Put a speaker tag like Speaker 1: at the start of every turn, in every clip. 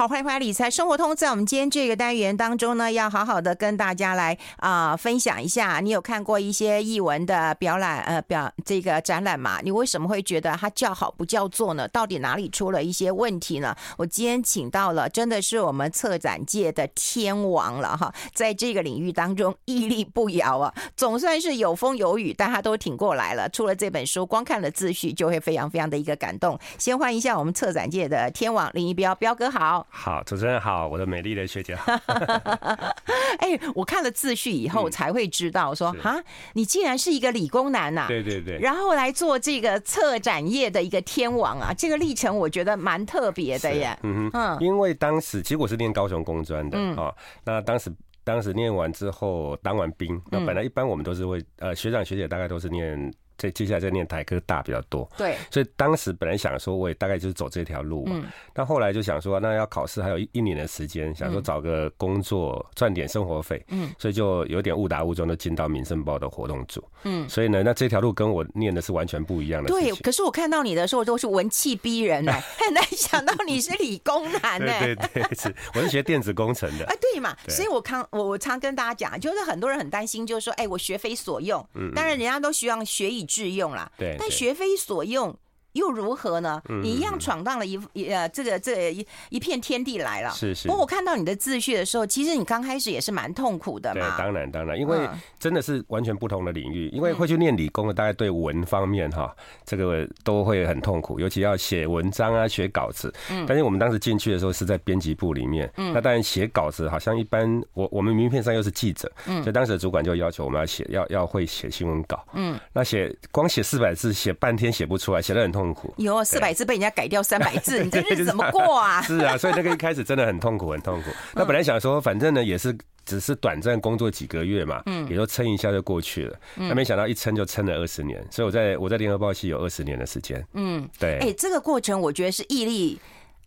Speaker 1: 好，欢迎回来理财生活通。在我们今天这个单元当中呢，要好好的跟大家来啊、分享一下。你有看过一些艺文的表览呃表这个展览吗？你为什么会觉得它叫好不叫座呢？到底哪里出了一些问题呢？我今天请到了，真的是我们策展界的天王了哈，在这个领域当中屹立不摇啊，总算是有风有雨，但他都挺过来了。出了这本书，光看了自序就会非常非常的一个感动。先欢迎一下我们策展界的天王林一彪彪哥好。
Speaker 2: 好，主持人好，我的美丽的学姐好。
Speaker 1: 哎，我看了自序以后才会知道说，说、嗯、哈，你竟然是一个理工男呐、啊？
Speaker 2: 对对对。
Speaker 1: 然后来做这个策展业的一个天王啊，这个历程我觉得蛮特别的耶。
Speaker 2: 嗯哼，因为当时其实我是念高雄工专的啊、嗯，那当时当时念完之后当完兵，那本来一般我们都是会呃学长学姐大概都是念。这接下来在念台科大比较多，
Speaker 1: 对，
Speaker 2: 所以当时本来想说，我也大概就是走这条路嘛。嗯。但后来就想说，那要考试还有一一年的时间，想说找个工作赚点生活费。嗯。所以就有点误打误撞的进到《民生报》的活动组。嗯。所以呢，那这条路跟我念的是完全不一样的。
Speaker 1: 对，可是我看到你的时候都是文气逼人呢，很难想到你是理工男呢。
Speaker 2: 对对对，是，我是学电子工程的。
Speaker 1: 哎，对嘛，所以我看我我常跟大家讲，就是很多人很担心，就是说，哎，我学非所用。嗯。当然，人家都希望学以致用啦。
Speaker 2: 对，
Speaker 1: 但学非所用。又如何呢？你一样闯荡了一呃这个这个、一一片天地来了。
Speaker 2: 是是。
Speaker 1: 不过我看到你的自序的时候，其实你刚开始也是蛮痛苦的嘛。
Speaker 2: 对，当然当然，因为真的是完全不同的领域。因为会去念理工的，大概对文方面哈，这个都会很痛苦，尤其要写文章啊，写稿子。嗯。但是我们当时进去的时候是在编辑部里面。嗯。那当然写稿子好像一般，我我们名片上又是记者。嗯。所以当时的主管就要求我们要写，要要会写新闻稿。嗯。那写光写四百字，写半天写不出来，写的很痛苦。
Speaker 1: 有四百字被人家改掉三百字，你这日子怎么过啊？
Speaker 2: 是啊，所以那个一开始真的很痛苦，很痛苦。那本来想说，反正呢也是只是短暂工作几个月嘛，嗯，也就撑一下就过去了。那没想到一撑就撑了二十年，所以我在我在联合报系有二十年的时间。嗯，对。
Speaker 1: 哎，这个过程我觉得是毅力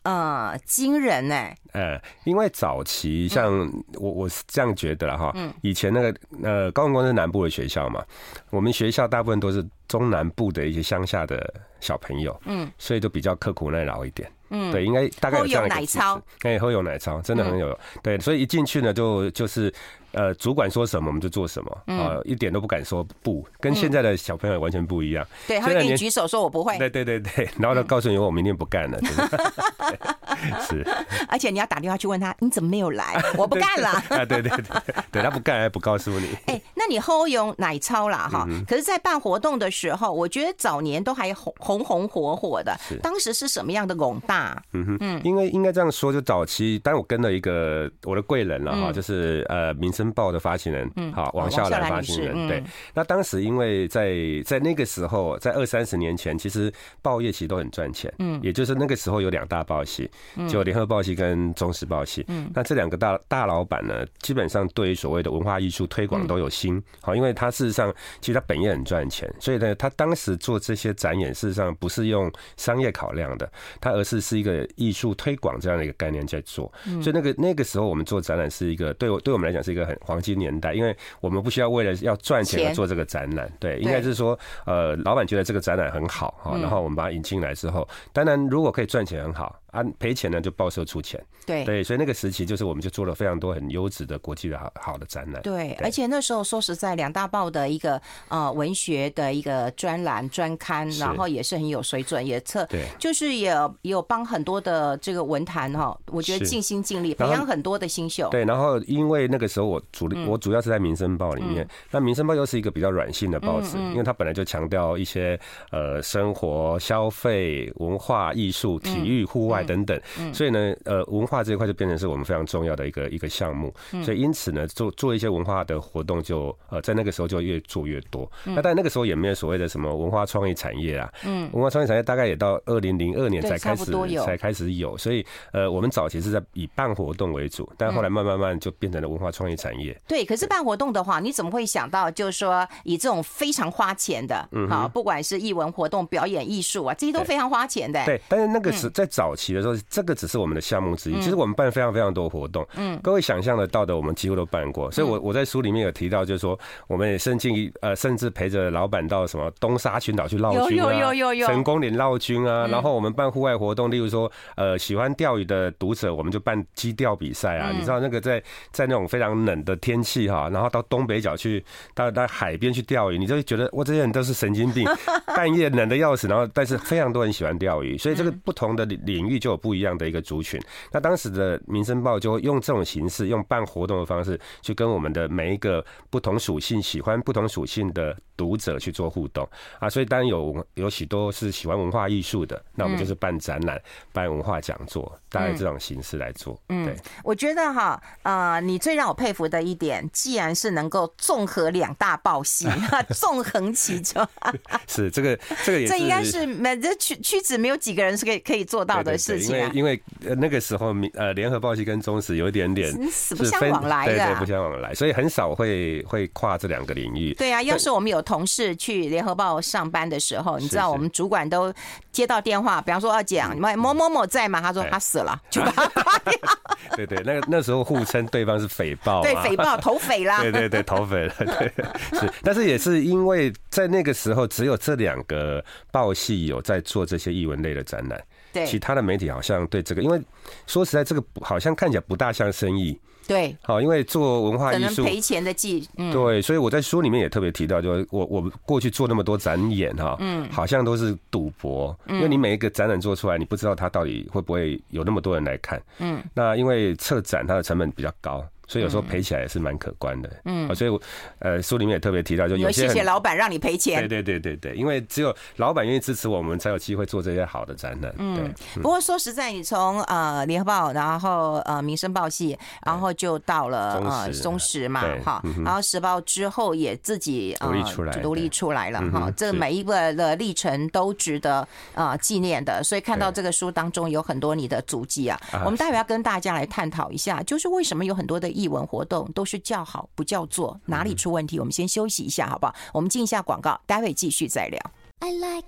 Speaker 1: 呃惊人哎。
Speaker 2: 呃，因为早期像我我是这样觉得了哈，嗯，以前那个呃高雄工是南部的学校嘛，我们学校大部分都是中南部的一些乡下的。小朋友，嗯，所以就比较刻苦耐劳一点，嗯，对，应该大概有这样一个气质，哎，喝有奶超，真的很有，对，所以一进去呢，就就是。呃，主管说什么我们就做什么，啊、呃，一点都不敢说不，跟现在的小朋友完全不一样。
Speaker 1: 对，他会给你举手说我不会。
Speaker 2: 对对对对，然后他告诉你我明天不干了。是。
Speaker 1: 而且你要打电话去问他，你怎么没有来？我不干了。
Speaker 2: 啊，对对对，对他不干还不告诉你。
Speaker 1: 哎，那你后用奶超啦哈？可是，在办活动的时候，我觉得早年都还红红红火火的。当时是什么样的拱大？
Speaker 2: 嗯哼，嗯，因为应该这样说，就早期，当然我跟了一个我的贵人了哈，就是呃民生。报的发行人，嗯，好，王笑兰发行人，对。那当时因为在在那个时候，在二三十年前，其实报业其实都很赚钱，嗯，也就是那个时候有两大报系，就联合报系跟中时报系，嗯，那这两个大大老板呢，基本上对于所谓的文化艺术推广都有心，好，因为他事实上其实他本业很赚钱，所以呢，他当时做这些展演，事实上不是用商业考量的，他而是是一个艺术推广这样的一个概念在做，所以那个那个时候我们做展览是一个对我对我们来讲是一个很。黄金年代，因为我们不需要为了要赚钱而做这个展览，对，应该是说，呃，老板觉得这个展览很好哈，然后我们把它引进来之后，当然如果可以赚钱很好。啊，赔钱呢就报社出钱，
Speaker 1: 对。
Speaker 2: 对，所以那个时期就是我们就做了非常多很优质的国际的好好的展览，
Speaker 1: 对，而且那时候说实在，两大报的一个呃文学的一个专栏专刊，然后也是很有水准，也测，对，就是也也有帮很多的这个文坛哈，我觉得尽心尽力培养很多的新秀，
Speaker 2: 对，然后因为那个时候我主力我主要是在民生报里面，那民生报又是一个比较软性的报纸，因为它本来就强调一些呃生活、消费、文化、艺术、体育、户外。等等，所以呢，呃，文化这一块就变成是我们非常重要的一个一个项目，所以因此呢，做做一些文化的活动就呃，在那个时候就越做越多。那但那个时候也没有所谓的什么文化创意产业啊，嗯，文化创意产业大概也到二零零二年才开始才开始有，所以呃，我们早期是在以办活动为主，但后来慢慢慢就变成了文化创意产业。
Speaker 1: 对，可是办活动的话，你怎么会想到就是说以这种非常花钱的，嗯，好，不管是艺文活动、表演艺术啊，这些都非常花钱的。
Speaker 2: 对，但是那个是在早期。提的说，这个只是我们的项目之一。其实我们办非常非常多活动，嗯，各位想象得到的，我们几乎都办过。所以我我在书里面有提到，就是说，我们也甚至呃，甚至陪着老板到什么东沙群岛去绕军啊，成功岭绕军啊。然后我们办户外活动，例如说，呃，喜欢钓鱼的读者，我们就办矶钓比赛啊。你知道那个在在那种非常冷的天气哈，然后到东北角去到到海边去钓鱼，你就会觉得哇，这些人都是神经病，半夜冷的要死，然后但是非常多人喜欢钓鱼，所以这个不同的领域就有不一样的一个族群。那当时的《民生报》就会用这种形式，用办活动的方式，去跟我们的每一个不同属性、喜欢不同属性的读者去做互动啊。所以当然有有许多是喜欢文化艺术的，那我们就是办展览、办文化讲座，大概这种形式来做。嗯，对，
Speaker 1: 我觉得哈，呃，你最让我佩服的一点，既然是能够综合两大报系，纵横其中，
Speaker 2: 是这个这个也
Speaker 1: 这应该是没这屈屈指没有几个人是可以可以做到的事情啊。
Speaker 2: 因为因为那个时候，呃，联合报系跟中时有一点点
Speaker 1: 死不相往来的，
Speaker 2: 对对，不相往来，所以很少会会跨这两个领域。
Speaker 1: 对啊，要是我们有同事去联合报上班的时候，你知道我们主管都接到电话，比方说要讲某某某在吗？他说他死了，就把他挂掉。
Speaker 2: 对对，那那时候互称对方是匪报，
Speaker 1: 对匪报投匪啦，
Speaker 2: 对对对投匪了，对是，但是也是因为在那个时候只有这两个报系有在做这些译文类的展览。对，其他的媒体好像对这个，因为说实在，这个好像看起来不大像生意。
Speaker 1: 对，
Speaker 2: 好，因为做文化艺术可能
Speaker 1: 赔钱的技。嗯，
Speaker 2: 对，所以我在书里面也特别提到，就我我过去做那么多展演哈，嗯，好像都是赌博，因为你每一个展览做出来，你不知道它到底会不会有那么多人来看。嗯，那因为策展它的成本比较高。所以有时候赔起来也是蛮可观的，嗯，所以呃书里面也特别提到，就有些谢
Speaker 1: 谢老板让你赔钱，
Speaker 2: 对对对对对，因为只有老板愿意支持我们，才有机会做这些好的展览。嗯，
Speaker 1: 不过说实在，你从呃联合报，然后呃民生报系，然后就到了呃中时嘛，哈，然后时报之后也自己
Speaker 2: 独立出来，
Speaker 1: 独立出来了哈，这每一个的历程都值得呃纪念的。所以看到这个书当中有很多你的足迹啊，我们待会要跟大家来探讨一下，就是为什么有很多的。艺文活动都是叫好不叫座，哪里出问题？我们先休息一下，好不好？我们进一下广告，待会继续再聊。I like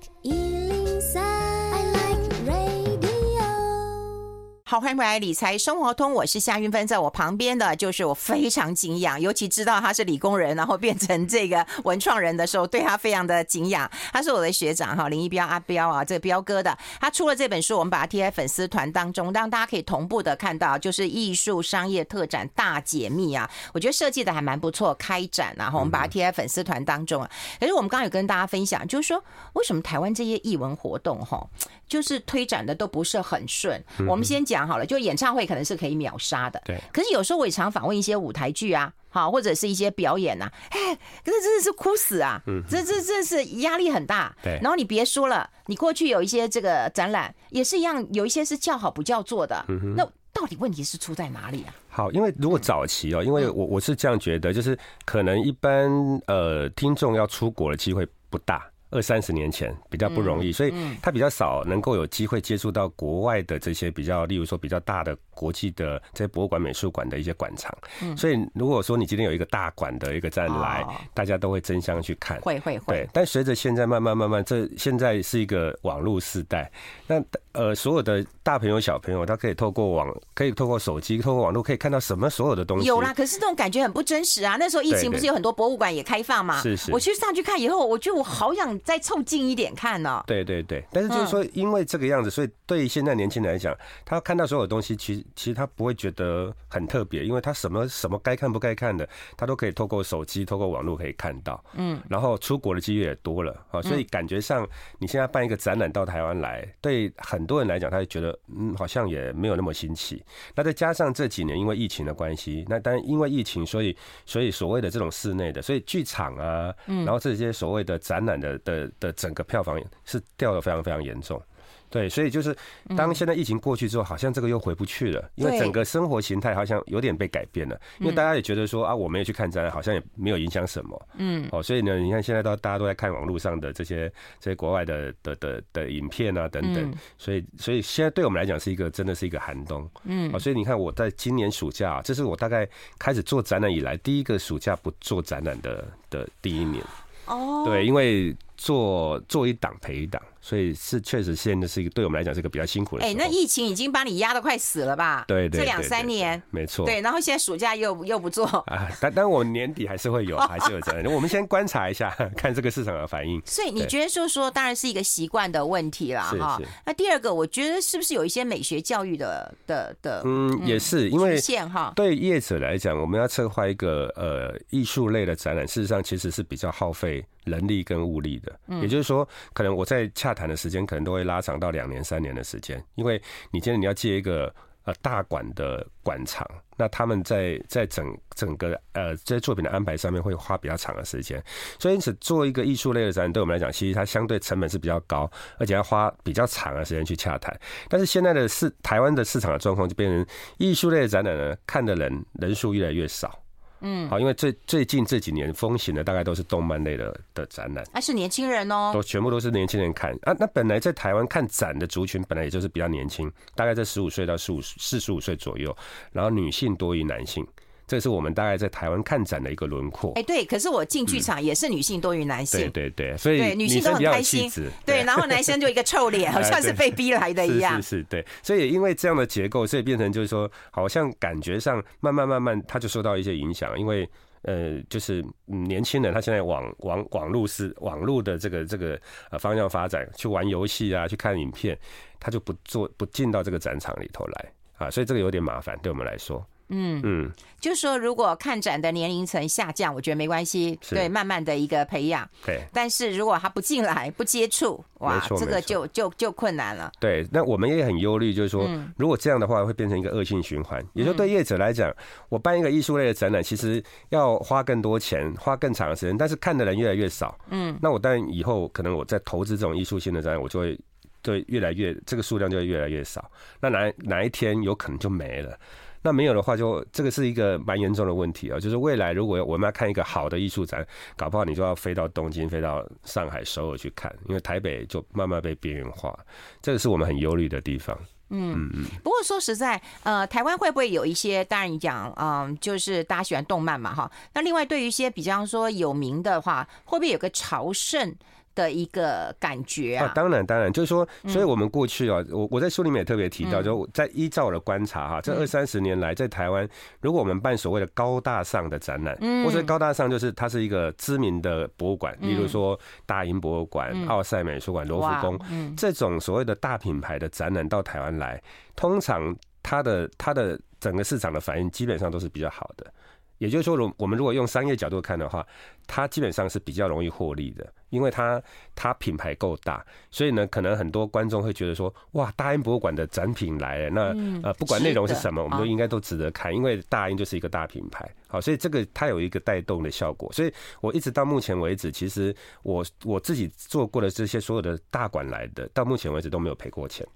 Speaker 1: 好，欢迎回来《理财生活通》，我是夏云芬，在我旁边的就是我非常敬仰，尤其知道他是理工人，然后变成这个文创人的时候，对他非常的敬仰。他是我的学长哈，林一彪阿彪啊，这个彪哥的，他出了这本书，我们把它贴在粉丝团当中，让大家可以同步的看到，就是艺术商业特展大解密啊，我觉得设计的还蛮不错，开展然后我们把它贴在粉丝团当中啊。可是我们刚刚有跟大家分享，就是说为什么台湾这些艺文活动哈，就是推展的都不是很顺。我们先讲。讲好了，就演唱会可能是可以秒杀的，对。可是有时候我也常访问一些舞台剧啊，好，或者是一些表演呐、啊，哎，可是真的是哭死啊，嗯，这这这是压力很大，对。然后你别说了，你过去有一些这个展览也是一样，有一些是叫好不叫座的，嗯哼。那到底问题是出在哪里啊？
Speaker 2: 好，因为如果早期哦，因为我我是这样觉得，就是可能一般呃听众要出国的机会不大。二三十年前比较不容易，所以他比较少能够有机会接触到国外的这些比较，例如说比较大的国际的这些博物馆、美术馆的一些馆场。所以如果说你今天有一个大馆的一个展来，大家都会争相去看。
Speaker 1: 会会会。
Speaker 2: 对，但随着现在慢慢慢慢，这现在是一个网络时代，那呃所有的大朋友小朋友，他可以透过网，可以透过手机，透过网络可以看到什么所有的东西。
Speaker 1: 有啦，可是这种感觉很不真实啊！那时候疫情不是有很多博物馆也开放嘛？是是。我去上去看以后，我觉得我好想。再凑近一点看呢？
Speaker 2: 对对对，但是就是说，因为这个样子，所以对于现在年轻人来讲，他看到所有东西，其实其实他不会觉得很特别，因为他什么什么该看不该看的，他都可以透过手机、透过网络可以看到。嗯，然后出国的机会也多了啊，所以感觉上你现在办一个展览到台湾来，对很多人来讲，他就觉得嗯，好像也没有那么新奇。那再加上这几年因为疫情的关系，那当然因为疫情，所以所以所谓的这种室内的，所以剧场啊，然后这些所谓的展览的的。的的整个票房是掉的非常非常严重，对，所以就是当现在疫情过去之后，好像这个又回不去了，因为整个生活形态好像有点被改变了，因为大家也觉得说啊，我没有去看展览，好像也没有影响什么，嗯，哦，所以呢，你看现在到大家都在看网络上的这些这些国外的的的的影片啊等等，所以所以现在对我们来讲是一个真的是一个寒冬，嗯，哦，所以你看我在今年暑假，这是我大概开始做展览以来第一个暑假不做展览的的第一年，哦，对，因为。做做一档赔一档。所以是确实现在是一个对我们来讲是一个比较辛苦的。哎，
Speaker 1: 那疫情已经把你压得快死了吧？
Speaker 2: 对对，
Speaker 1: 这两三年
Speaker 2: 没错。
Speaker 1: 对，然后现在暑假又又不做
Speaker 2: 啊，但但我年底还是会有，还是有责任。我们先观察一下，看这个市场的反应。
Speaker 1: 所以你觉得说说，当然是一个习惯的问题了哈。那第二个，我觉得是不是有一些美学教育的的的？
Speaker 2: 嗯，也是，因为哈对业者来讲，我们要策划一个呃艺术类的展览，事实上其实是比较耗费。人力跟物力的，也就是说，可能我在洽谈的时间可能都会拉长到两年、三年的时间，因为你今天你要借一个呃大馆的馆场，那他们在在整整个呃这些作品的安排上面会花比较长的时间，所以因此做一个艺术类的展览，对我们来讲，其实它相对成本是比较高，而且要花比较长的时间去洽谈。但是现在的市台湾的市场的状况就变成艺术类的展览呢，看的人人数越来越少。嗯，好，因为最最近这几年风行的大概都是动漫类的的展览，
Speaker 1: 还是年轻人哦，
Speaker 2: 都全部都是年轻人看啊。那本来在台湾看展的族群本来也就是比较年轻，大概在十五岁到十五四十五岁左右，然后女性多于男性。这是我们大概在台湾看展的一个轮廓。
Speaker 1: 哎，对，可是我进剧场也是女性多于男性。
Speaker 2: 对对对，所以女性都很开心。
Speaker 1: 对，然后男生就一个臭脸，好像是被逼来的一样。
Speaker 2: 是是，对。所以因为这样的结构，所以变成就是说，好像感觉上慢慢慢慢，他就受到一些影响。因为呃，就是年轻人他现在网网网络是网络的这个这个呃方向发展，去玩游戏啊，去看影片，他就不做不进到这个展场里头来啊，所以这个有点麻烦，对我们来说。嗯嗯，就是说，如果看展的年龄层下降，我觉得没关系，对，慢慢的一个培养。对，但是如果他不进来、不接触，哇，这个就就就困难了。对，那我们也很忧虑，就是说，如果这样的话，会变成一个恶性循环。也就对业者来讲，我办一个艺术类的展览，其实要花更多钱，花更长的时间，但是看的人越来越少。嗯，那我当然以后可能我在投资这种艺术性的展览，我就会对越来越这个数量就会越来越少。那哪哪一天有可能就没了？那没有的话，就这个是一个蛮严重的问题啊！就是未来如果我们要看一个好的艺术展，搞不好你就要飞到东京、飞到上海、首尔去看，因为台北就慢慢被边缘化，这个是我们很忧虑的地方。嗯嗯嗯。不过说实在，呃，台湾会不会有一些？当然你讲，嗯，就是大家喜欢动漫嘛，哈。那另外对于一些比方说有名的话，会不会有个朝圣？的一个感觉啊，当然当然，就是说，所以我们过去啊，我我在书里面也特别提到，就在依照我的观察哈，这二三十年来，在台湾，如果我们办所谓的高大上的展览，嗯。或者高大上就是它是一个知名的博物馆，例如说大英博物馆、奥赛美术馆、罗浮宫这种所谓的大品牌的展览到台湾来，通常它的它的整个市场的反应基本上都是比较好的。也就是说，如我们如果用商业角度看的话，它基本上是比较容易获利的，因为它它品牌够大，所以呢，可能很多观众会觉得说，哇，大英博物馆的展品来了，那呃，不管内容是什么，我们都应该都值得看，因为大英就是一个大品牌，好，所以这个它有一个带动的效果。所以我一直到目前为止，其实我我自己做过的这些所有的大馆来的，到目前为止都没有赔过钱。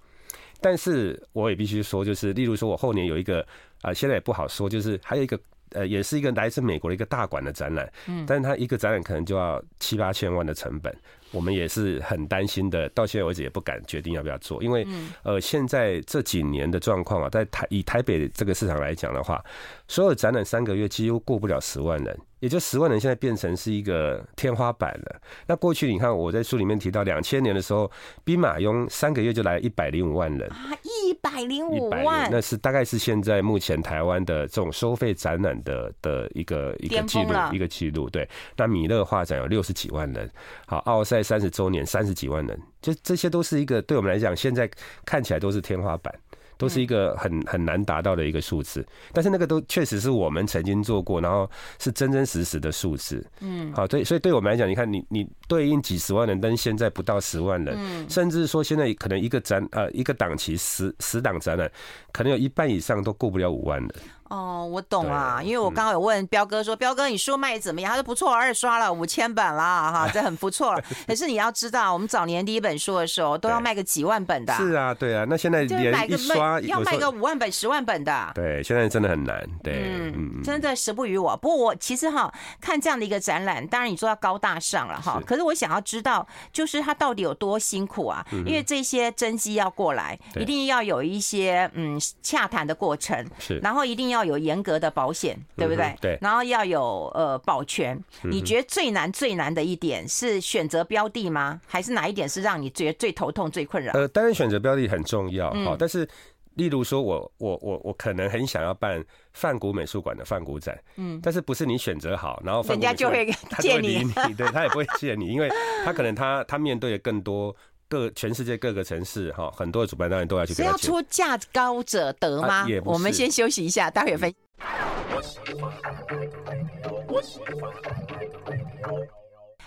Speaker 2: 但是我也必须说，就是例如说我后年有一个啊，现在也不好说，就是还有一个。呃，也是一个来自美国的一个大馆的展览，嗯，但是它一个展览可能就要七八千万的成本，我们也是很担心的，到现在为止也不敢决定要不要做，因为呃，现在这几年的状况啊，在台以台北这个市场来讲的话，所有展览三个月几乎过不了十万人。也就十万人现在变成是一个天花板了。那过去你看我在书里面提到，两千年的时候，兵马俑三个月就来一百零五万人啊，一百零五万，那是大概是现在目前台湾的这种收费展览的的一个一个记录，一个记录。对，那米勒画展有六十几万人，好，奥赛三十周年三十几万人，就这些都是一个对我们来讲，现在看起来都是天花板。都是一个很很难达到的一个数字，但是那个都确实是我们曾经做过，然后是真真实实的数字。嗯，好，对，所以对我们来讲，你看你你对应几十万人，但是现在不到十万人，甚至说现在可能一个展呃一个档期十十档展览，可能有一半以上都过不了五万人。哦，我懂了，因为我刚刚有问彪哥说，彪哥你书卖怎么样？他说不错，二刷了五千本了哈，这很不错了。可是你要知道，我们早年第一本书的时候都要卖个几万本的。是啊，对啊，那现在连一刷要卖个五万本、十万本的。对，现在真的很难。对，嗯，真的时不与我。不过我其实哈看这样的一个展览，当然你说要高大上了哈，可是我想要知道，就是他到底有多辛苦啊？因为这些真机要过来，一定要有一些嗯洽谈的过程，是，然后一定要。
Speaker 1: 要有严格的保险，对不对？
Speaker 2: 嗯、对。
Speaker 1: 然后要有呃保全。你觉得最难最难的一点是选择标的吗？还是哪一点是让你觉得最头痛、最困扰？
Speaker 2: 呃，当然选择标的很重要，好、嗯，但是。例如说我，我我我我可能很想要办梵谷美术馆的梵谷展，嗯，但是不是你选择好，然后人家就会借你，你，对他也不会借你，因为他可能他他面对的更多各全世界各个城市哈，很多的主办单位都要去。是要
Speaker 1: 出价高者得吗？我们先休息一下，待会儿分。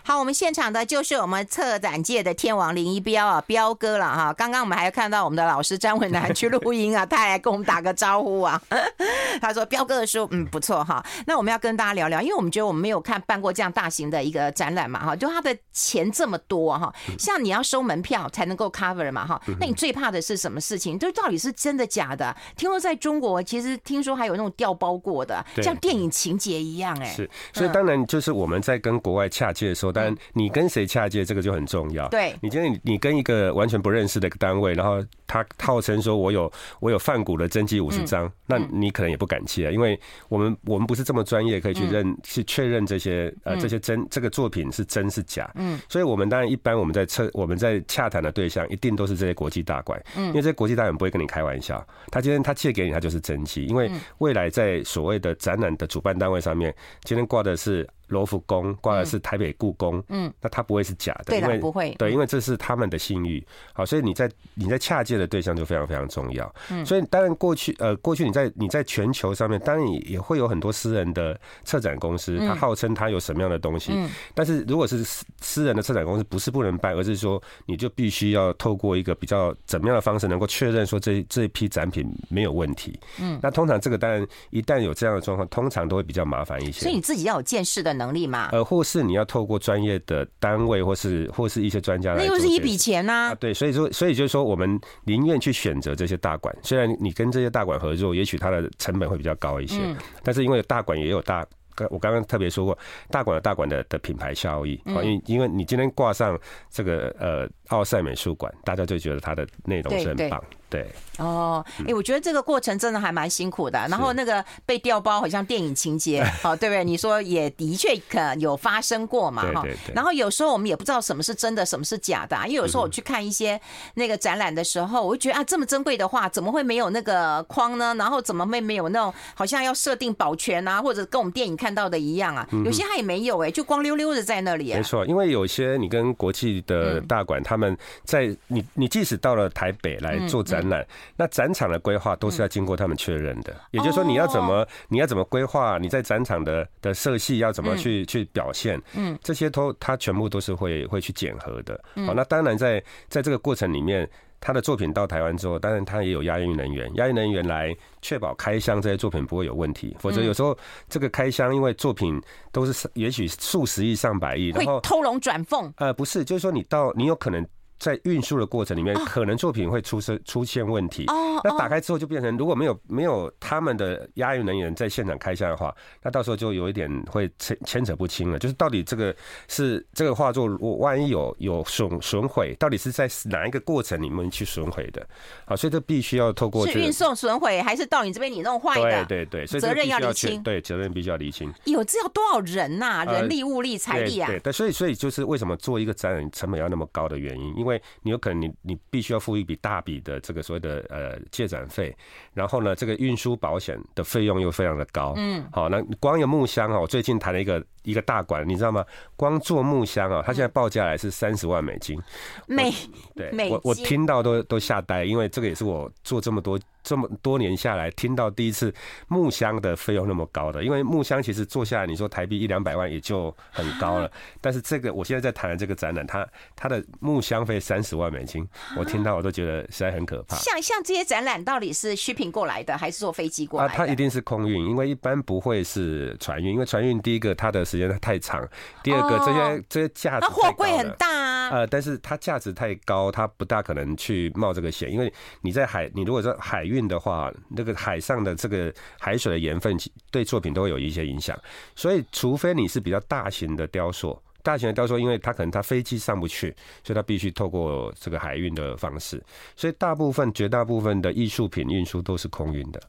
Speaker 1: 好，我们现场的就是我们策展界的天王林一彪啊，彪哥了哈。刚刚我们还有看到我们的老师张文男去录音啊，他还来跟我们打个招呼啊。他说彪哥的书嗯不错哈。那我们要跟大家聊聊，因为我们觉得我们没有看办过这样大型的一个展览嘛哈，就他的钱这么多哈，像你要收门票才能够 cover 嘛哈。那你最怕的是什么事情？就到底是真的假的？听说在中国，其实听说还有那种调包过的，像电影情节一样哎。
Speaker 2: 是，所以当然就是我们在跟国外洽接的时候。但你跟谁洽接，这个就很重要。
Speaker 1: 对，
Speaker 2: 你今天你跟一个完全不认识的一个单位，然后他号称说我有我有泛古的真迹五十张，那你可能也不敢切，因为我们我们不是这么专业，可以去认去确认这些呃这些真这个作品是真是假。嗯，所以我们当然一般我们在测我们在洽谈的对象一定都是这些国际大馆，嗯，因为这些国际大馆不会跟你开玩笑，他今天他借给你他就是真迹，因为未来在所谓的展览的主办单位上面，今天挂的是。罗浮宫挂的是台北故宫，嗯，那它不会是假的，因为不会，对，因为这是他们的信誉，好，所以你在你在洽界的对象就非常非常重要，嗯，所以当然过去呃过去你在你在全球上面，当然也也会有很多私人的策展公司，它号称它有什么样的东西，嗯，但是如果是私私人的策展公司，不是不能办，而是说你就必须要透过一个比较怎么样的方式，能够确认说这这一批展品没有问题，嗯，那通常这个当然一旦有这样的状况，通常都会比较麻烦一些，
Speaker 1: 所以你自己要有见识的能力嘛，
Speaker 2: 呃，或是你要透过专业的单位，或是或是一些专家来，那
Speaker 1: 又是一笔钱呐。啊，对，
Speaker 2: 所以说，所以就是说，我们宁愿去选择这些大馆，虽然你跟这些大馆合作，也许它的成本会比较高一些，但是因为大馆也有大，我刚刚特别说过，大馆有大馆的的品牌效益，因为因为你今天挂上这个呃奥赛美术馆，大家就觉得它的内容是很棒。对
Speaker 1: 哦，哎、欸，我觉得这个过程真的还蛮辛苦的。然后那个被调包，好像电影情节，好，对不对？你说也的确可有发生过嘛，哈。然后有时候我们也不知道什么是真的，什么是假的。因为有时候我去看一些那个展览的时候，我就觉得啊，这么珍贵的画，怎么会没有那个框呢？然后怎么会没有那种好像要设定保全啊，或者跟我们电影看到的一样啊？有些它也没有哎，就光溜溜的在那里。
Speaker 2: 没错，因为有些你跟国际的大馆，他们在你你即使到了台北来做展。展览，那展场的规划都是要经过他们确认的，也就是说，你要怎么你要怎么规划，你在展场的的色系要怎么去去表现，嗯，这些都他全部都是会会去检核的。好，那当然在在这个过程里面，他的作品到台湾之后，当然他也有押运人员，押运人员来确保开箱这些作品不会有问题，否则有时候这个开箱因为作品都是也许数十亿上百亿，然后
Speaker 1: 偷龙转凤，
Speaker 2: 呃，不是，就是说你到你有可能。在运输的过程里面，可能作品会出生出现问题。哦那打开之后就变成，如果没有没有他们的押运人员在现场开箱的话，那到时候就有一点会牵牵扯不清了。就是到底这个是这个画作，我万一有有损损毁，到底是在哪一个过程里面去损毁的？好，所以这必须要透过
Speaker 1: 是运送损毁，还是到你这边你弄坏的？
Speaker 2: 对对对，所以
Speaker 1: 责任要厘清。
Speaker 2: 对，责任必须要厘清。
Speaker 1: 有这要多少人呐？人力、物力、财力啊？
Speaker 2: 对对，所以所以就是为什么做一个展览成本要那么高的原因，因为。你有可能你你必须要付一笔大笔的这个所谓的呃借展费，然后呢，这个运输保险的费用又非常的高，嗯，好，那光有木箱啊，我最近谈了一个一个大馆，你知道吗？光做木箱啊，它现在报价来是三十万美金，
Speaker 1: 美
Speaker 2: 对，我我听到都都吓呆，因为这个也是我做这么多。这么多年下来，听到第一次木箱的费用那么高的，因为木箱其实做下来，你说台币一两百万也就很高了。但是这个我现在在谈的这个展览，它它的木箱费三十万美金，我听到我都觉得实在很可怕。
Speaker 1: 像像这些展览到底是 shipping 过来的，还是坐飞机过来的？
Speaker 2: 啊，它一定是空运，因为一般不会是船运，因为船运第一个它的时间太长，第二个这些这些价值，
Speaker 1: 货柜很大啊。
Speaker 2: 呃，但是它价值太高，它不大可能去冒这个险，因为你在海，你如果说海。运的话，那个海上的这个海水的盐分对作品都会有一些影响，所以除非你是比较大型的雕塑，大型的雕塑，因为它可能它飞机上不去，所以它必须透过这个海运的方式，所以大部分绝大部分的艺术品运输都是空运的。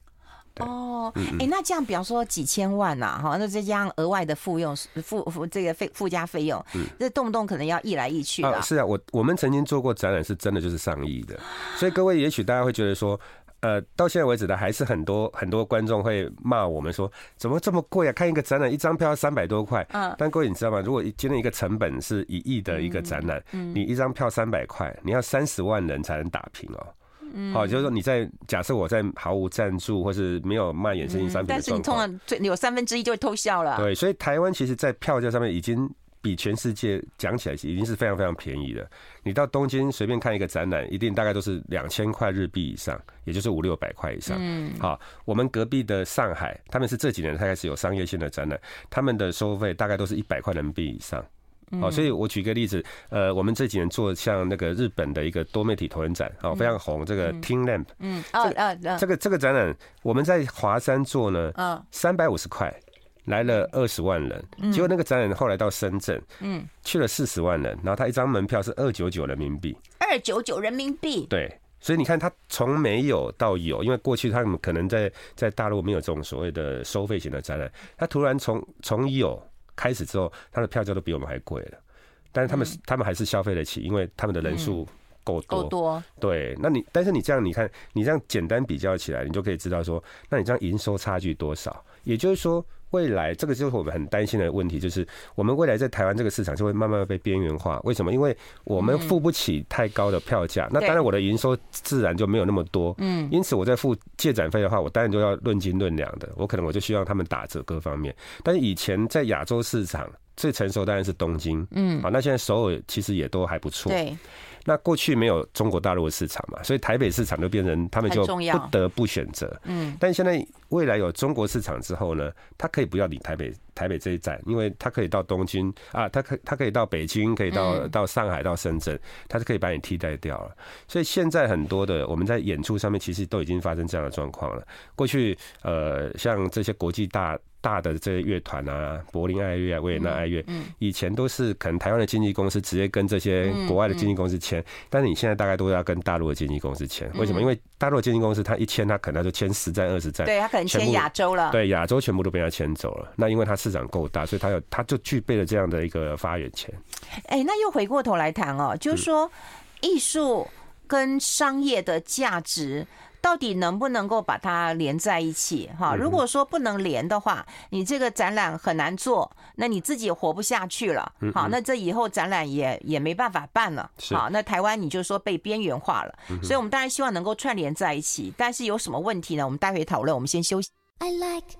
Speaker 1: 哦，哎、欸，那这样，比方说几千万呐，哈，那再加上额外的费用，附附这个费附加费用，嗯，这动不动可能要亿来亿去的。
Speaker 2: 啊，是啊，我我们曾经做过展览，是真的就是上亿的。所以各位，也许大家会觉得说，呃，到现在为止呢还是很多很多观众会骂我们说，怎么这么贵啊？看一个展览，一张票要三百多块。嗯。但各位你知道吗？如果今天一个成本是一亿的一个展览，嗯，你一张票三百块，你要三十万人才能打平哦。好，就是说你在假设我在毫无赞助或是没有卖衍生性商品但是你通常
Speaker 1: 最有三分之一就会偷笑了。
Speaker 2: 对，所以台湾其实，在票价上面已经比全世界讲起来已经是非常非常便宜的。你到东京随便看一个展览，一定大概都是两千块日币以上，也就是五六百块以上。嗯，好，我们隔壁的上海，他们是这几年才开始有商业性的展览，他们的收费大概都是一百块人民币以上。好，所以我举个例子，呃，我们这几年做像那个日本的一个多媒体投影展，哦，非常红，这个 TeamLab，嗯，哦，这个这个展览我们在华山做呢，嗯，三百五十块来了二十万人，结果那个展览后来到深圳，嗯，去了四十万人，然后他一张门票是二九九人民币，
Speaker 1: 二九九人民币，
Speaker 2: 对，所以你看他从没有到有，因为过去他们可能在在大陆没有这种所谓的收费型的展览，他突然从从有。开始之后，他的票价都比我们还贵了，但是他们、嗯、他们还是消费得起，因为他们的人数够多。够多。对，那你但是你这样你看，你这样简单比较起来，你就可以知道说，那你这样营收差距多少？也就是说，未来这个就是我们很担心的问题，就是我们未来在台湾这个市场就会慢慢被边缘化。为什么？因为我们付不起太高的票价，那当然我的营收自然就没有那么多。嗯，因此我在付借展费的话，我当然就要论斤论两的。我可能我就希望他们打折各方面。但是以前在亚洲市场最成熟当然是东京。嗯，好，那现在首尔其实也都还不错。对。那过去没有中国大陆的市场嘛，所以台北市场就变成他们就不得不选择。嗯，但现在未来有中国市场之后呢，他可以不要理台北台北这一站，因为他可以到东京啊，他可他可以到北京，可以到到上海，到深圳，他是可以把你替代掉了。所以现在很多的我们在演出上面其实都已经发生这样的状况了。过去呃，像这些国际大。大的这些乐团啊，柏林爱乐啊，维也纳爱乐，以前都是可能台湾的经纪公司直接跟这些国外的经纪公司签，但是你现在大概都要跟大陆的经纪公司签，为什么？因为大陆的经纪公司他一签，他可能就签十站二十站，
Speaker 1: 对他可能签亚洲了，
Speaker 2: 对亚洲全部都被他签走了。那因为他市场够大，所以他有他就具备了这样的一个发言权。
Speaker 1: 哎，那又回过头来谈哦，就是说艺术跟商业的价值。到底能不能够把它连在一起？哈，如果说不能连的话，你这个展览很难做，那你自己也活不下去了。好，那这以后展览也也没办法办了。好，那台湾你就说被边缘化了，所以我们当然希望能够串联在一起。但是有什么问题呢？我们待会讨论。我们先休息。I like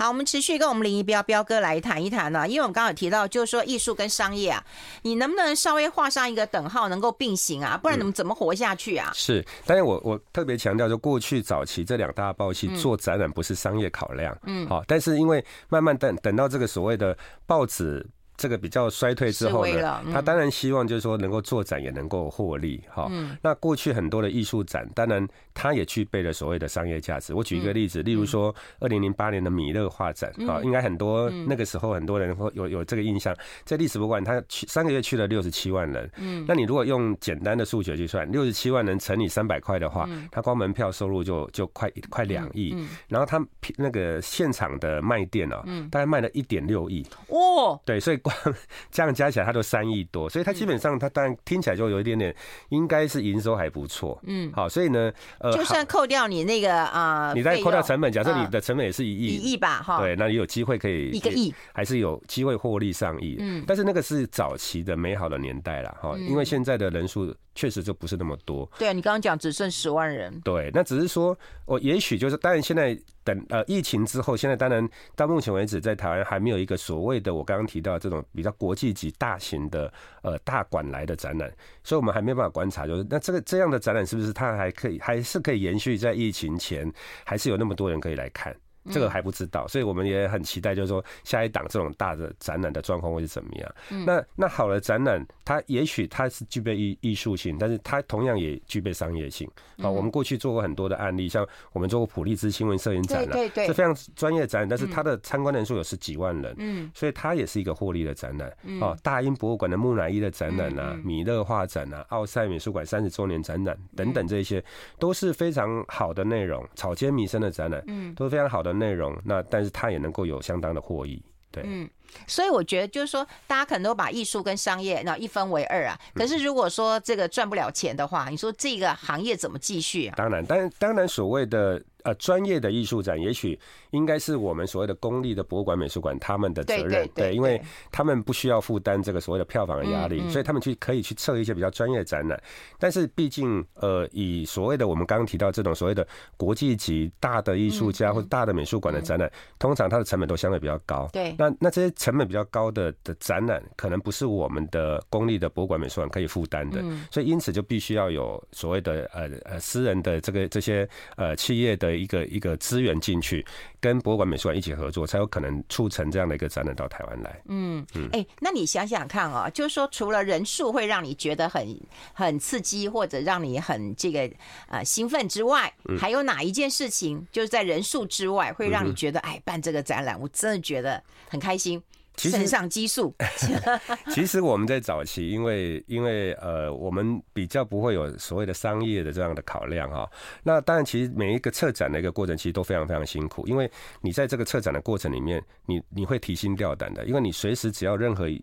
Speaker 1: 好，我们持续跟我们林一彪彪哥来谈一谈呢，因为我们刚刚有提到，就是说艺术跟商业啊，你能不能稍微画上一个等号，能够并行啊？不然你们怎么活下去啊？嗯、是，
Speaker 2: 但是我我特别强调，就过去早期这两大报系做展览不是商业考量，嗯，好，但是因为慢慢等等到这个所谓的报纸。这个比较衰退之后呢，他当然希望就是说能够做展也能够获利哈。那过去很多的艺术展，当然它也具备了所谓的商业价值。我举一个例子，例如说二零零八年的米勒画展啊，应该很多那个时候很多人会有有这个印象，在历史博物馆，他去三个月去了六十七万人。嗯，那你如果用简单的数学去算，六十七万人乘以三百块的话，他光门票收入就就快快两亿。然后他那个现场的卖店啊，大概卖了一点六亿。哦，对，所以。这样加起来，它都三亿多，所以它基本上，它当然听起来就有一点点，应该是营收还不错。嗯，好，所以呢，呃，
Speaker 1: 就算扣掉你那个啊，
Speaker 2: 你再扣掉成本，假设你的成本也是一亿，
Speaker 1: 一亿吧，哈，
Speaker 2: 对，那你有机会可以
Speaker 1: 一个亿，
Speaker 2: 还是有机会获利上亿。嗯，但是那个是早期的美好的年代了，哈，因为现在的人数确实就不是那么多。
Speaker 1: 对啊，你刚刚讲只剩十万人，
Speaker 2: 对，那只是说，我也许就是，当然现在。等呃，疫情之后，现在当然到目前为止，在台湾还没有一个所谓的我刚刚提到这种比较国际级大型的呃大馆来的展览，所以我们还没办法观察，就是那这个这样的展览是不是它还可以还是可以延续在疫情前，还是有那么多人可以来看？这个还不知道，所以我们也很期待，就是说下一档这种大的展览的状况会是怎么样。那那好的展览，它也许它是具备艺艺术性，但是它同样也具备商业性。好，我们过去做过很多的案例，像我们做过普利兹新闻摄影展了，是非常专业的展览，但是它的参观人数有十几万人，嗯，所以它也是一个获利的展览。哦，大英博物馆的木乃伊的展览啊，米勒画展啊，奥赛美术馆三十周年展览等等，这些都是非常好的内容。草间弥生的展览，嗯，都是非常好的内容。那但是它也能够有相当的获益，对，嗯。
Speaker 1: 所以我觉得就是说，大家可能都把艺术跟商业那一分为二啊。可是如果说这个赚不了钱的话，你说这个行业怎么继续啊？
Speaker 2: 当然，当然，当然，所谓的。呃，专业的艺术展，也许应该是我们所谓的公立的博物馆、美术馆他们的责任，对，因为他们不需要负担这个所谓的票房的压力，所以他们去可以去测一些比较专业的展览。但是，毕竟，呃，以所谓的我们刚刚提到这种所谓的国际级大的艺术家或者大的美术馆的展览，通常它的成本都相对比较高。对，那那这些成本比较高的的展览，可能不是我们的公立的博物馆、美术馆可以负担的，所以因此就必须要有所谓的呃呃私人的这个这些呃企业的。一个一个资源进去，跟博物馆、美术馆一起合作，才有可能促成这样的一个展览到台湾来。嗯嗯，
Speaker 1: 哎，那你想想看哦，就是说，除了人数会让你觉得很很刺激，或者让你很这个呃兴奋之外，还有哪一件事情，就是在人数之外，会让你觉得哎，办这个展览，我真的觉得很开心。肾上激素。
Speaker 2: 其实我们在早期，因为因为呃，我们比较不会有所谓的商业的这样的考量哈。那当然，其实每一个策展的一个过程，其实都非常非常辛苦，因为你在这个策展的过程里面，你你会提心吊胆的，因为你随时只要任何一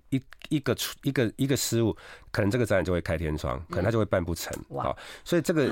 Speaker 2: 一个出一个一个失误。可能这个展览就会开天窗，可能它就会办不成。好，所以这个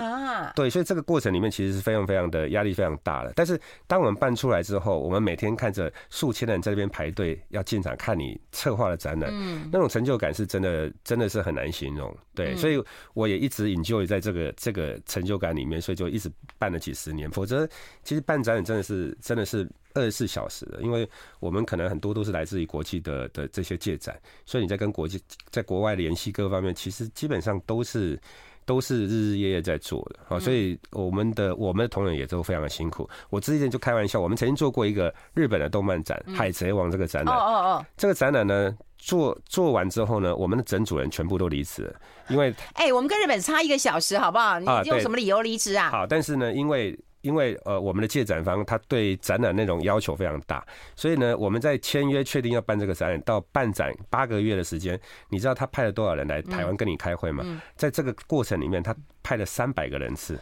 Speaker 2: 对，所以这个过程里面其实是非常非常的压力非常大的。但是当我们办出来之后，我们每天看着数千人在这边排队要进场看你策划的展览，那种成就感是真的，真的是很难形容。对，所以我也一直 enjoy 在这个这个成就感里面，所以就一直办了几十年。否则，其实办展览真的是真的是。二十四小时的，因为我们可能很多都是来自于国际的的这些借展，所以你在跟国际在国外联系各方面，其实基本上都是都是日日夜夜在做的啊。所以我们的我们的同仁也都非常的辛苦。我之前就开玩笑，我们曾经做过一个日本的动漫展《海贼王》这个展览。哦哦哦。这个展览呢，做做完之后呢，我们的整组人全部都离职了，因为
Speaker 1: 哎，我们跟日本差一个小时，好不好？你用什么理由离职啊？
Speaker 2: 好，但是呢，因为。因为呃，我们的借展方他对展览内容要求非常大，所以呢，我们在签约确定要办这个展览到办展八个月的时间，你知道他派了多少人来台湾跟你开会吗？在这个过程里面，他派了三百个人次。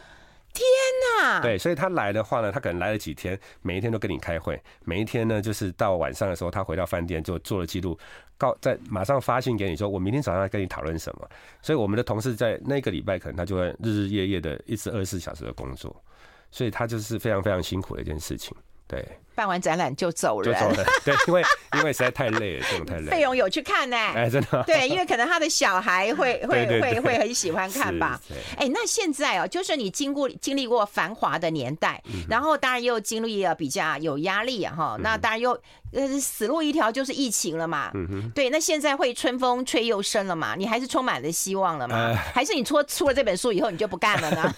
Speaker 1: 天哪！
Speaker 2: 对，所以他来的话呢，他可能来了几天，每一天都跟你开会，每一天呢，就是到晚上的时候，他回到饭店就做了记录，告在马上发信给你说，我明天早上要跟你讨论什么。所以我们的同事在那个礼拜可能他就会日日夜夜的一直二十四小时的工作。所以他就是非常非常辛苦的一件事情，对。
Speaker 1: 办完展览就走人，
Speaker 2: 就走了。对，因为因为实在太累了，这种太累。
Speaker 1: 费勇有去看呢？
Speaker 2: 哎，真的。
Speaker 1: 对，因为可能他的小孩会 会会会很喜欢看吧。哎，那现在哦，就是你经过经历过繁华的年代，然后当然又经历了比较有压力啊哈。那当然又呃死路一条就是疫情了嘛。嗯哼。对，那现在会春风吹又生了嘛？你还是充满了希望了吗？还是你出出了这本书以后你就不干了呢？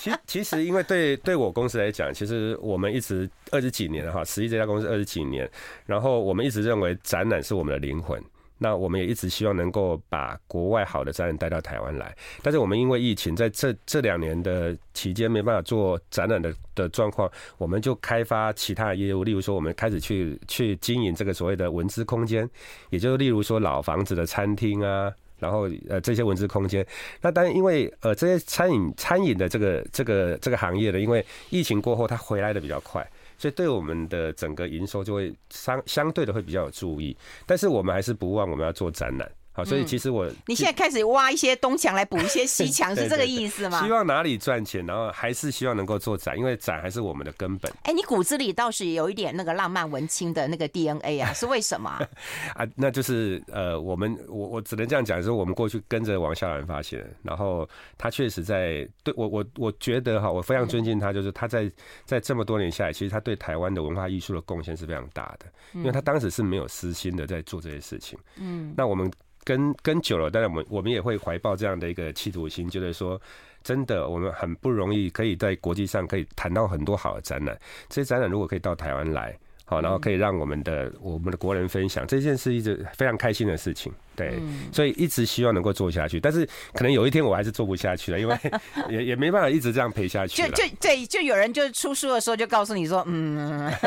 Speaker 2: 其其实，因为对对我公司来讲，其实我们一直二十几年哈，实际这家公司二十几年，然后我们一直认为展览是我们的灵魂，那我们也一直希望能够把国外好的展览带到台湾来。但是我们因为疫情，在这这两年的期间没办法做展览的的状况，我们就开发其他的业务，例如说我们开始去去经营这个所谓的文字空间，也就是例如说老房子的餐厅啊。然后呃这些文字空间，那当然因为呃这些餐饮餐饮的这个这个这个行业呢，因为疫情过后它回来的比较快，所以对我们的整个营收就会相相对的会比较有注意，但是我们还是不忘我们要做展览。好，所以其实我、嗯、
Speaker 1: 你现在开始挖一些东墙来补一些西墙，是这个意思吗？
Speaker 2: 希望哪里赚钱，然后还是希望能够做展，因为展还是我们的根本。
Speaker 1: 哎、欸，你骨子里倒是有一点那个浪漫文青的那个 DNA 啊，是为什么啊？
Speaker 2: 啊，那就是呃，我们我我只能这样讲，就是我们过去跟着王夏兰发现，然后他确实在对我我我觉得哈，我非常尊敬他，就是他在在这么多年下来，其实他对台湾的文化艺术的贡献是非常大的，因为他当时是没有私心的在做这些事情。嗯，那我们。跟跟久了，当然我们我们也会怀抱这样的一个企图心，就是说，真的我们很不容易可以在国际上可以谈到很多好的展览，这些展览如果可以到台湾来。好，然后可以让我们的我们的国人分享这件事，一直非常开心的事情。对，所以一直希望能够做下去，但是可能有一天我还是做不下去了，因为 也也没办法一直这样陪下去。
Speaker 1: 就就对，就有人就出书的时候就告诉你说，嗯。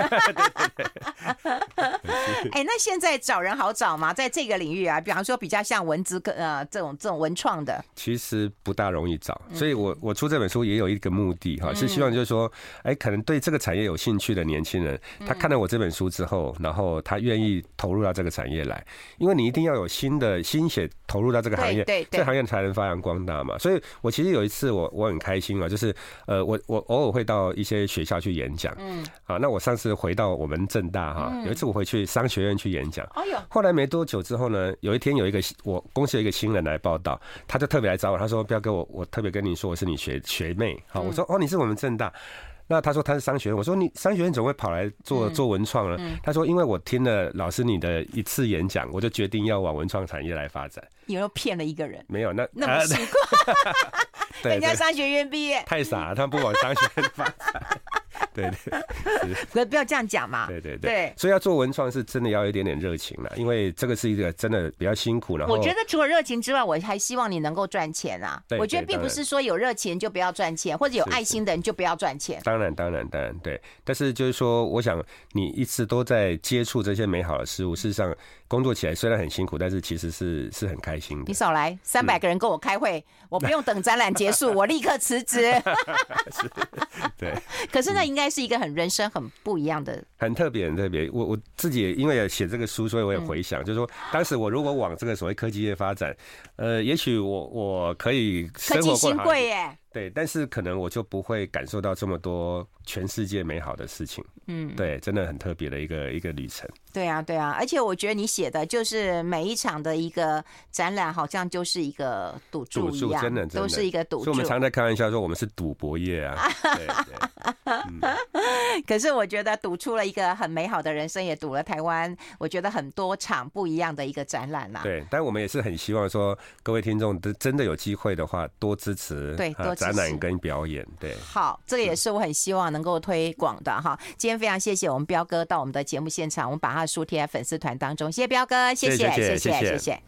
Speaker 1: 哎，那现在找人好找吗？在这个领域啊，比方说比较像文字跟呃这种这种文创的，
Speaker 2: 其实不大容易找。所以我我出这本书也有一个目的哈，是希望就是说，哎，可能对这个产业有兴趣的年轻人，他看到我这本书之后，然后他愿意投入到这个产业来，因为你一定要有新的心血投入到这个行业，对对，这行业才能发扬光大嘛。所以我其实有一次我我很开心啊，就是呃我我偶尔会到一些学校去演讲，嗯，啊，那我上次回到我们正大哈，有一次我回去商学院去演讲，哎呦，后来没多久之后呢，有一天有一个我公司有一个新人来报道，他就特别来找我，他说彪哥，我我特别跟你说我是你学学妹，好，我说哦你是我们正大。那他说他是商学院，我说你商学院怎么会跑来做做文创呢？他说因为我听了老师你的一次演讲，我就决定要往文创产业来发展。
Speaker 1: 有没有骗了一个人？
Speaker 2: 没有，那
Speaker 1: 那么奇怪，人家商学院毕业，
Speaker 2: 太傻了，他们不往商学院发展。对对，
Speaker 1: 不要不要这样讲嘛。
Speaker 2: 对对对，所以要做文创是真的要有一点点热情了，因为这个是一个真的比较辛苦。然后
Speaker 1: 我觉得除了热情之外，我还希望你能够赚钱啊。我觉得并不是说有热情就不要赚钱，或者有爱心的人就不要赚钱。
Speaker 2: 当然当然当然对，但是就是说，我想你一直都在接触这些美好的事物，事实上。工作起来虽然很辛苦，但是其实是是很开心的。
Speaker 1: 你少来，三百个人跟我开会，嗯、我不用等展览结束，我立刻辞职。
Speaker 2: 对。
Speaker 1: 可是那应该是一个很人生很不一样的，
Speaker 2: 很特别，很特别。我我自己也因为写这个书，所以我也回想，嗯、就是说当时我如果往这个所谓科技业发展，呃，也许我我可以生活过
Speaker 1: 科技新贵耶。
Speaker 2: 对，但是可能我就不会感受到这么多全世界美好的事情。嗯，对，真的很特别的一个一个旅程。
Speaker 1: 对啊，对啊，而且我觉得你写的就是每一场的一个展览，好像就是一个赌注一样，
Speaker 2: 真的，都是一个赌注。所以我们常在开玩笑说，我们是赌博业啊。对对。嗯、
Speaker 1: 可是我觉得赌出了一个很美好的人生，也赌了台湾，我觉得很多场不一样的一个展览啊。
Speaker 2: 对，但我们也是很希望说，各位听众真的有机会的话，多支持。
Speaker 1: 对，多支持。
Speaker 2: 展览跟表演，对，
Speaker 1: 好，这个也是我很希望能够推广的哈。今天非常谢谢我们彪哥到我们的节目现场，我们把他的书贴在粉丝团当中，谢谢彪哥，谢谢，谢谢，谢谢。谢谢。